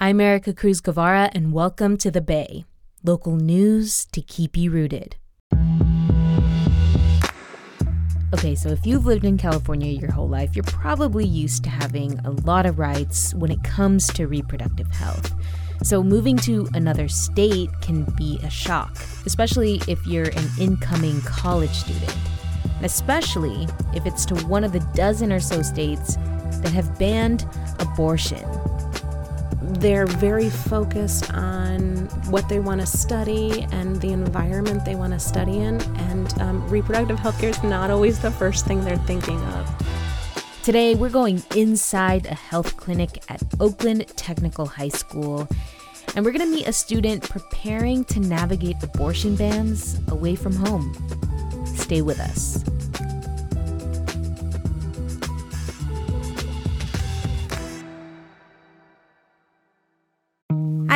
I'm Ericka Cruz Guevarra, and welcome to The Bay, local news to keep you rooted. Okay, so if you've lived in California your whole life, you're probably used to having a lot of rights when it comes to reproductive health. So moving to another state can be a shock, especially if you're an incoming college student, especially if it's to one of the dozen or so states that have banned abortion they're very focused on what they want to study and the environment they want to study in. And um, reproductive health care is not always the first thing they're thinking of. Today, we're going inside a health clinic at Oakland Technical High School. And we're going to meet a student preparing to navigate abortion bans away from home. Stay with us.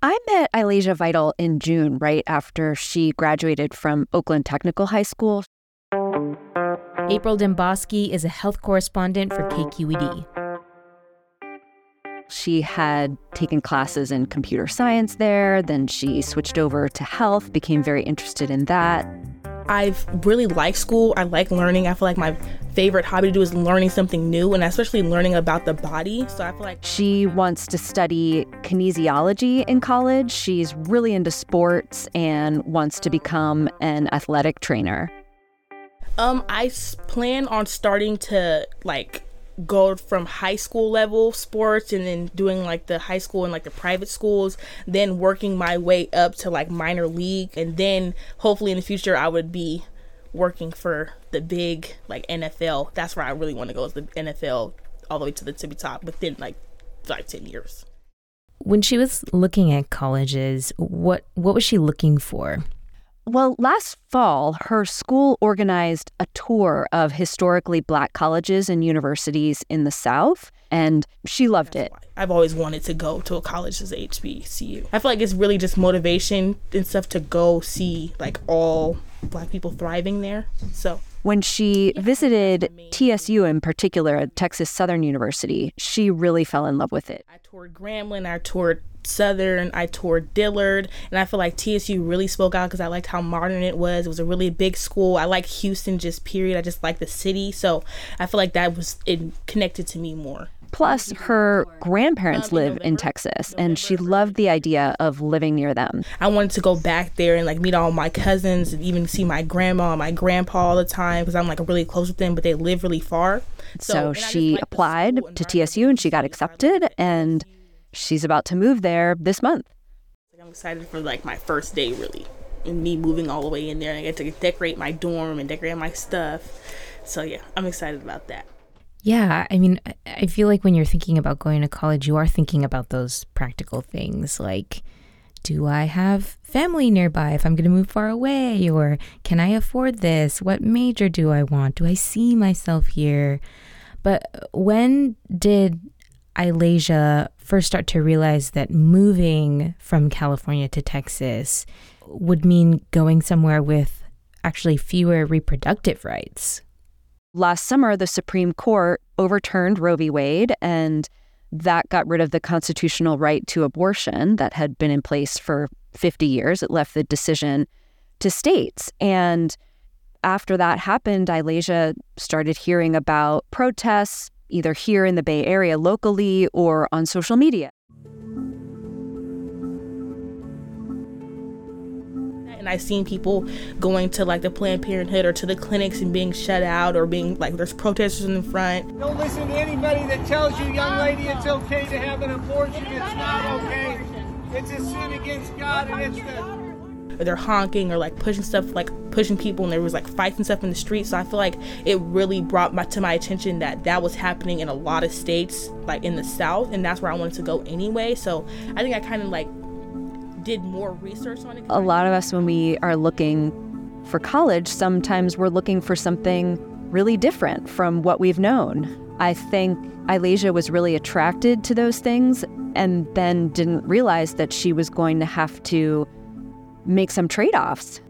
I met I'laysia Vital in June, right after she graduated from Oakland Technical High School. April Dembosky is a health correspondent for KQED. She had taken classes in computer science there, then she switched over to health, became very interested in that. I've really liked school. I like learning. I feel like my favorite hobby to do is learning something new and especially learning about the body. So I feel like she wants to study kinesiology in college. She's really into sports and wants to become an athletic trainer. Um I plan on starting to like go from high school level sports and then doing like the high school and like the private schools, then working my way up to like minor league, and then hopefully in the future I would be working for the big like NFL. That's where I really want to go is the NFL all the way to the tippy top within like five ten years. When she was looking at colleges, what what was she looking for? Well, last fall, her school organized a tour of historically black colleges and universities in the South, and she loved That's it. Why. I've always wanted to go to a college as a HBCU. I feel like it's really just motivation and stuff to go see like all black people thriving there. So When she visited TSU in particular, Texas Southern University, she really fell in love with it. I toured Grambling, I toured Southern, I toured Dillard, and I feel like TSU really spoke out because I liked how modern it was. It was a really big school. I like Houston, just period. I just like the city, so I feel like that was it connected to me more. Plus, her grandparents live in Texas, and she loved the idea of living near them. I wanted to go back there and like meet all my cousins and even see my grandma and my grandpa all the time because I'm like really close with them, but they live really far. So, she applied to TSU and she got accepted, and she's about to move there this month. I'm excited for like my first day, really, and me moving all the way in there. And I get to decorate my dorm and decorate my stuff. So yeah, I'm excited about that. Yeah, I mean, I feel like when you're thinking about going to college, you are thinking about those practical things like do I have family nearby if I'm going to move far away? Or can I afford this? What major do I want? Do I see myself here? But when did I'laysia first start to realize that moving from California to Texas would mean going somewhere with actually fewer reproductive rights? Last summer, the Supreme Court overturned Roe v. Wade, and that got rid of the constitutional right to abortion that had been in place for 50 years. It left the decision to states. And after that happened, I'laysia started hearing about protests, either here in the Bay Area locally or on social media. And I've seen people going to like the Planned Parenthood or to the clinics and being shut out or being like there's protesters in the front. Don't listen to anybody that tells you, young lady, it's okay to have an abortion. It's not okay. It's a sin against God, and it's the or they're honking or like pushing stuff like pushing people and there was like fights and stuff in the street so i feel like it really brought my, to my attention that that was happening in a lot of states like in the south and that's where i wanted to go anyway so i think i kind of like did more research on it. A lot of us, when we are looking for college, sometimes we're looking for something really different from what we've known. I think I'laysia was really attracted to those things and then didn't realize that she was going to have to make some trade offs.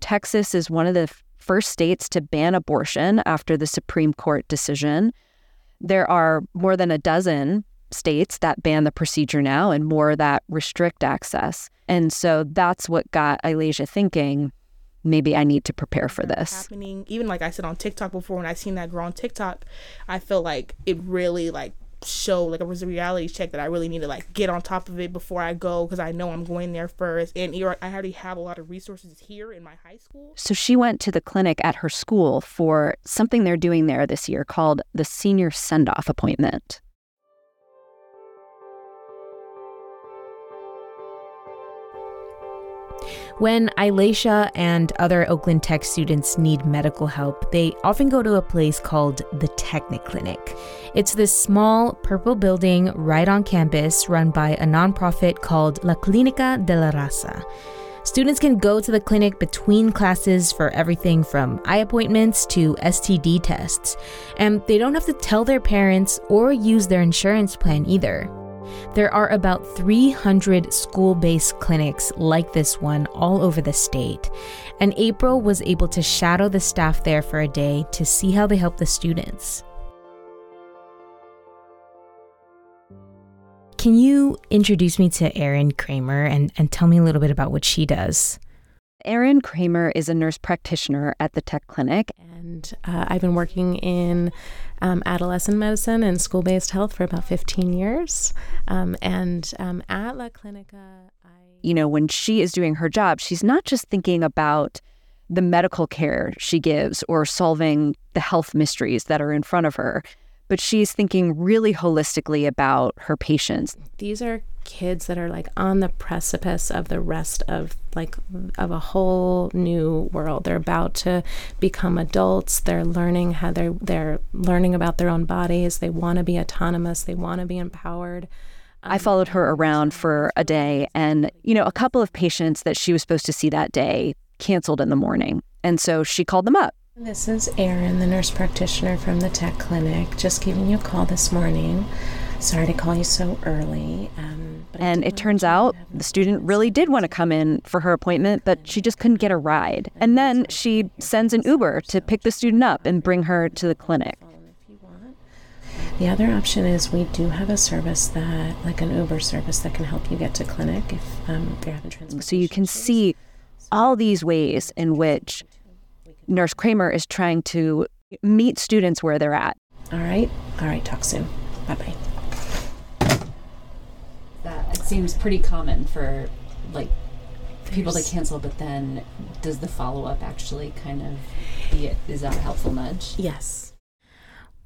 Texas is one of the first states to ban abortion after the Supreme Court decision. There are more than a dozen states that ban the procedure now and more that restrict access. And so that's what got I'laysia thinking maybe I need to prepare for this. Happening, even like I said on TikTok before, when I seen that girl on TikTok, I feel like it really like show like it was a reality check that I really need to like get on top of it before I go because I know I'm going there first and I already have a lot of resources here in my high school. So she went to the clinic at her school for something they're doing there this year called the senior send off appointment. When I'laysia and other Oakland Tech students need medical help, they often go to a place called the Technic Clinic. It's this small purple building right on campus run by a nonprofit called La Clínica de la Raza. Students can go to the clinic between classes for everything from eye appointments to STD tests, and they don't have to tell their parents or use their insurance plan either. There are about 300 school based clinics like this one all over the state, and April was able to shadow the staff there for a day to see how they help the students. Can you introduce me to Erin Kramer and, and tell me a little bit about what she does? Erin Kramer is a nurse practitioner at the Tech Clinic. And uh, I've been working in um, adolescent medicine and school based health for about 15 years. Um, and um, at La Clinica, I. You know, when she is doing her job, she's not just thinking about the medical care she gives or solving the health mysteries that are in front of her but she's thinking really holistically about her patients. These are kids that are like on the precipice of the rest of like of a whole new world. They're about to become adults. They're learning how they're they're learning about their own bodies. They want to be autonomous. They want to be empowered. I followed her around for a day and you know a couple of patients that she was supposed to see that day canceled in the morning. And so she called them up this is Erin, the nurse practitioner from the Tech Clinic, just giving you a call this morning. Sorry to call you so early. Um, and it turns out the student really did want to come in for her appointment, but she just couldn't get a ride. And then she sends an Uber to pick the student up and bring her to the clinic. The other option is we do have a service that, like an Uber service, that can help you get to clinic if, um, if you're having transportation. So you can see all these ways in which Nurse Kramer is trying to meet students where they're at. All right. All right. Talk soon. Bye bye. That it seems pretty common for like people to cancel, but then does the follow up actually kind of be it? Is that a helpful nudge? Yes.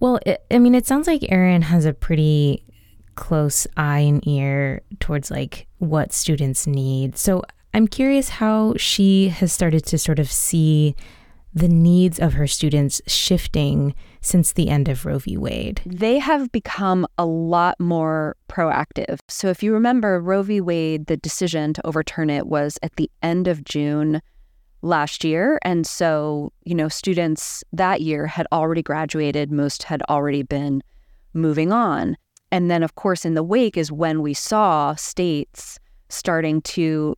Well, it, I mean, it sounds like Erin has a pretty close eye and ear towards like what students need. So I'm curious how she has started to sort of see the needs of her students shifting since the end of Roe v. Wade? They have become a lot more proactive. So, if you remember, Roe v. Wade, the decision to overturn it was at the end of June last year. And so, you know, students that year had already graduated, most had already been moving on. And then, of course, in the wake is when we saw states starting to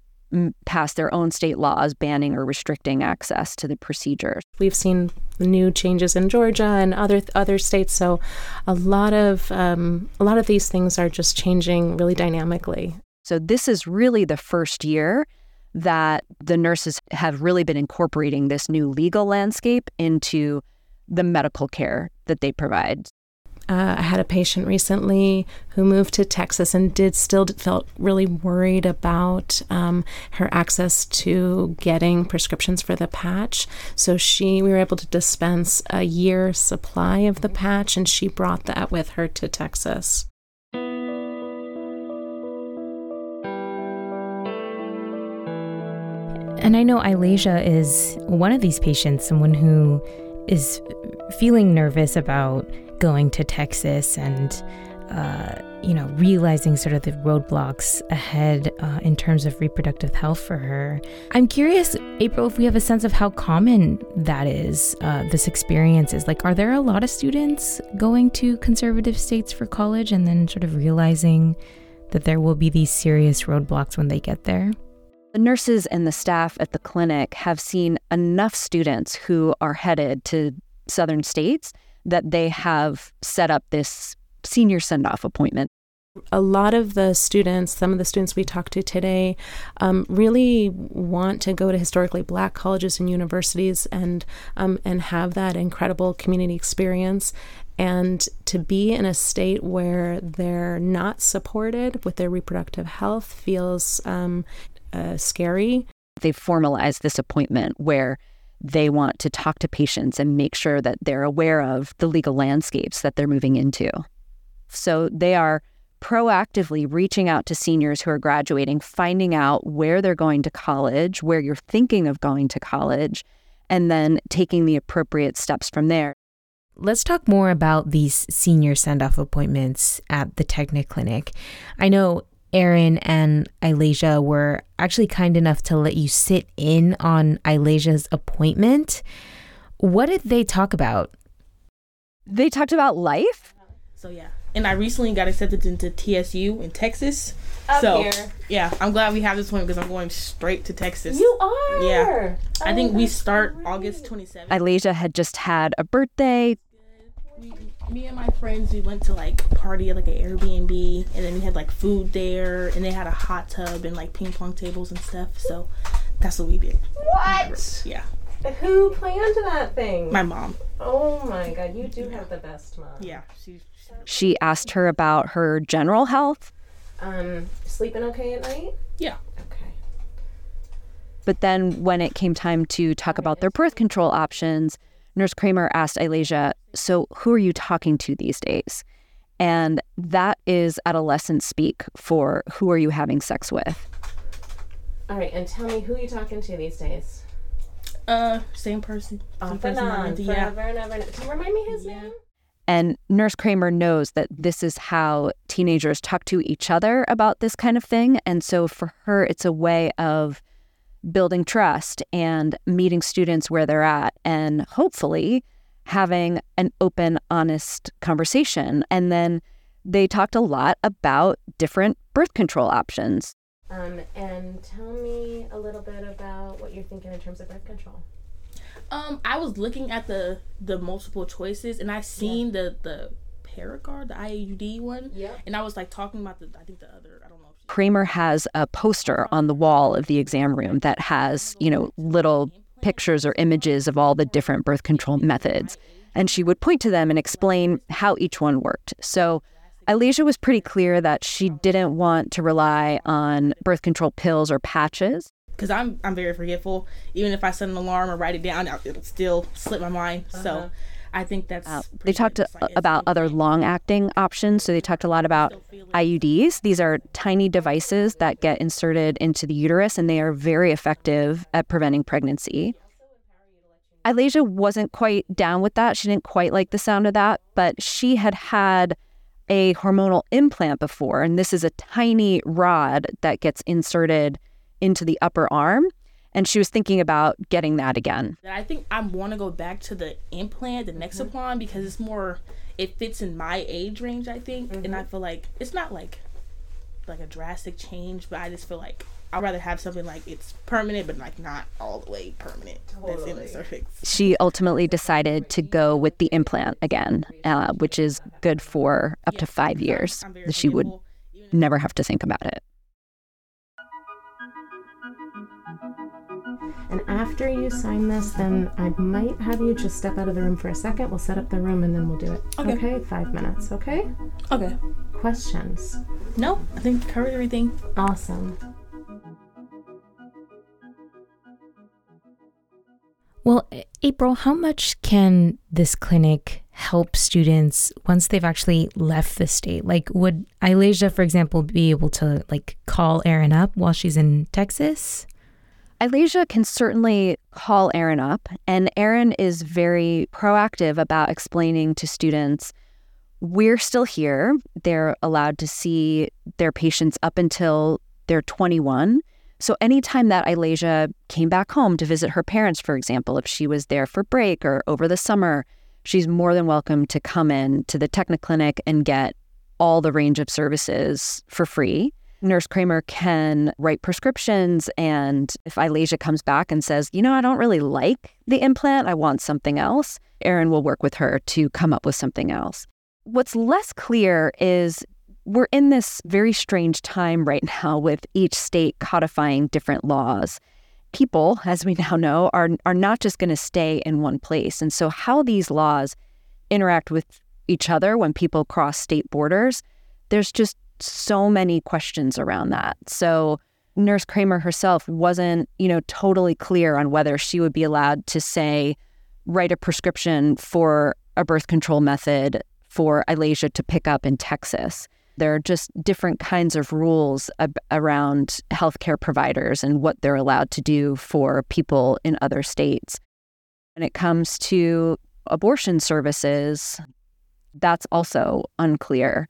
pass their own state laws banning or restricting access to the procedure. We've seen new changes in Georgia and other other states, so a lot of um, a lot of these things are just changing really dynamically. So this is really the first year that the nurses have really been incorporating this new legal landscape into the medical care that they provide. Uh, I had a patient recently who moved to Texas and did still felt really worried about um, her access to getting prescriptions for the patch. So she, we were able to dispense a year supply of the patch, and she brought that with her to Texas. And I know I'laysia is one of these patients, someone who is feeling nervous about going to Texas and, uh, you know, realizing sort of the roadblocks ahead uh, in terms of reproductive health for her. I'm curious, April, if we have a sense of how common that is, uh, this experience is. Like, are there a lot of students going to conservative states for college and then sort of realizing that there will be these serious roadblocks when they get there? The nurses and the staff at the clinic have seen enough students who are headed to southern states that they have set up this senior send off appointment. A lot of the students, some of the students we talked to today, um, really want to go to historically black colleges and universities and um, and have that incredible community experience. And to be in a state where they're not supported with their reproductive health feels um, uh, scary. They've formalized this appointment where they want to talk to patients and make sure that they're aware of the legal landscapes that they're moving into. So they are proactively reaching out to seniors who are graduating, finding out where they're going to college, where you're thinking of going to college, and then taking the appropriate steps from there. Let's talk more about these senior send off appointments at the Technic Clinic. I know Erin and I'laysia were actually kind enough to let you sit in on I'laysia's appointment. What did they talk about? They talked about life. So yeah, and I recently got accepted into TSU in Texas. Up so here. yeah, I'm glad we have this one because I'm going straight to Texas. You are. Yeah, I Oh, think we start great. August 27th. I'laysia had just had a birthday. We, me and my friends, we went to like party at like an Airbnb, and then we had like food there, and they had a hot tub and like ping pong tables and stuff. So that's what we did. What? Yeah, Who planned that thing? my mom. Oh my god, you do have the best mom. Yeah, she. She asked her about her general health, Um, sleeping okay at night? Yeah. Okay. but then when it came time to talk about their birth control options, Nurse Kramer asked I'laysia, So who are you talking to these days? And that is adolescent speak for who are you having sex with? All right, and tell me who you talking to these days? Uh, same person. Off and person I on, went to- yeah. forever and ever. Can you remind me his name? And Nurse Kramer knows that this is how teenagers talk to each other about this kind of thing. And so for her, it's a way of building trust and meeting students where they're at and hopefully having an open, honest conversation. And then they talked a lot about different birth control options. Um, and tell me a little bit about what you're thinking in terms of birth control. Um, I was looking at the the multiple choices, and I seen the the Paragard, the IUD one. Yeah. And I was like talking about the I think the other I don't know. Kramer has a poster on the wall of the exam room that has, you know, little pictures or images of all the different birth control methods. And she would point to them and explain how each one worked. So I'laysia was pretty clear that she didn't want to rely on birth control pills or patches. Because I'm I'm very forgetful. Even if I set an alarm or write it down, it'll still slip my mind. So uh-huh. I think that's. Uh, they talked about other long acting options. So they talked a lot about IUDs. These are tiny devices that get inserted into the uterus and they are very effective at preventing pregnancy. I'laysia wasn't quite down with that. She didn't quite like the sound of that, but she had had a hormonal implant before, and this is a tiny rod that gets inserted into the upper arm. And she was thinking about getting that again. I think I want to go back to the implant, the Nexplanon, because it's more, it fits in my age range, I think. And I feel like it's not like like a drastic change, but I just feel like I'd rather have something like it's permanent, but like not all the way permanent. That's in the cervix. She ultimately decided to go with the implant again, uh, which is good for up to five years. She would never have to think about it. After you sign this, then I might have you just step out of the room for a second. We'll set up the room and then we'll do it. Okay. Five minutes, okay? Okay. Questions? No, I think we covered everything. Awesome. Well, April, how much can this clinic help students once they've actually left the state? Like, would I'laysia, for example, be able to like call Erin up while she's in Texas? I'laysia can certainly call Erin up, and Erin is very proactive about explaining to students we're still here. They're allowed to see their patients up until they're 21. So, anytime that I'laysia came back home to visit her parents, for example, if she was there for break or over the summer, she's more than welcome to come in to the Techniclinic and get all the range of services for free. Nurse Kramer can write prescriptions. And if I'laysia comes back and says, you know, I don't really like the implant, I want something else, Erin will work with her to come up with something else. What's less clear is we're in this very strange time right now with each state codifying different laws. People, as we now know, are, are not just going to stay in one place. And so, how these laws interact with each other when people cross state borders, there's just so many questions around that. So Nurse Kramer herself wasn't, you know, totally clear on whether she would be allowed to say write a prescription for a birth control method for I'laysia to pick up in Texas. There are just different kinds of rules ab- around healthcare providers and what they're allowed to do for people in other states. When it comes to abortion services, that's also unclear.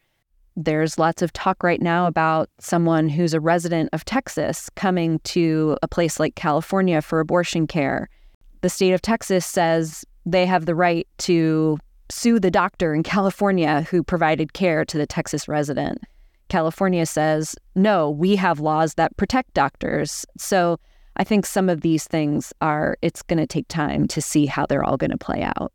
There's lots of talk right now about someone who's a resident of Texas coming to a place like California for abortion care. The state of Texas says they have the right to sue the doctor in California who provided care to the Texas resident. California says, no, we have laws that protect doctors. So I think some of these things are, it's going to take time to see how they're all going to play out.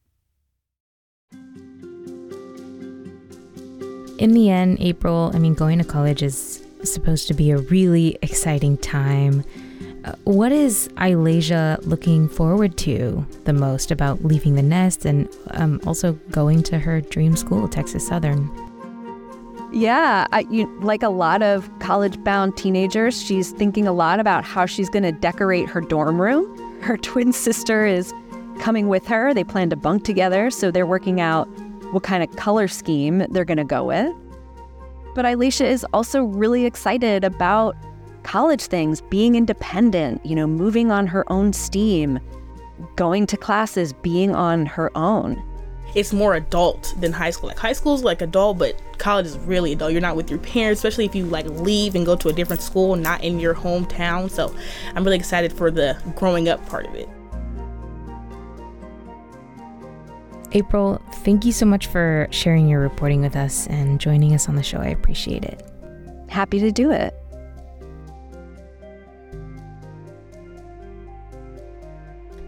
In the end, April, I mean, going to college is supposed to be a really exciting time. Uh, what is I'laysia looking forward to the most about leaving the nest and um, also going to her dream school, Texas Southern? Yeah, I, you, like a lot of college bound teenagers, she's thinking a lot about how she's going to decorate her dorm room. Her twin sister is coming with her. They plan to bunk together, so they're working out what kind of color scheme they're going to go with. But I'laysia is also really excited about college things, being independent, you know, moving on her own steam, going to classes, being on her own. It's more adult than high school. Like high school is like adult, but college is really adult. You're not with your parents, especially if you like leave and go to a different school, not in your hometown. So I'm really excited for the growing up part of it. April, thank you so much for sharing your reporting with us and joining us on the show. I appreciate it. Happy to do it.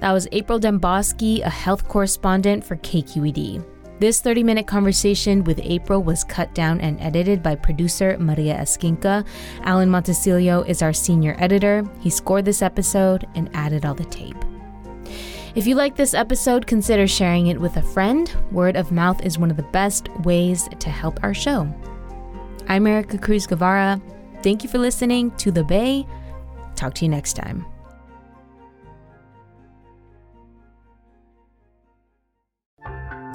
That was April Dembosky, a health correspondent for KQED. This 30 minute conversation with April was cut down and edited by producer Maria Esquinca. Alan Montecillo is our senior editor. He scored this episode and added all the tape. If you like this episode, consider sharing it with a friend. Word of mouth is one of the best ways to help our show. I'm Ericka Cruz Guevarra. Thank you for listening to The Bay. Talk to you next time.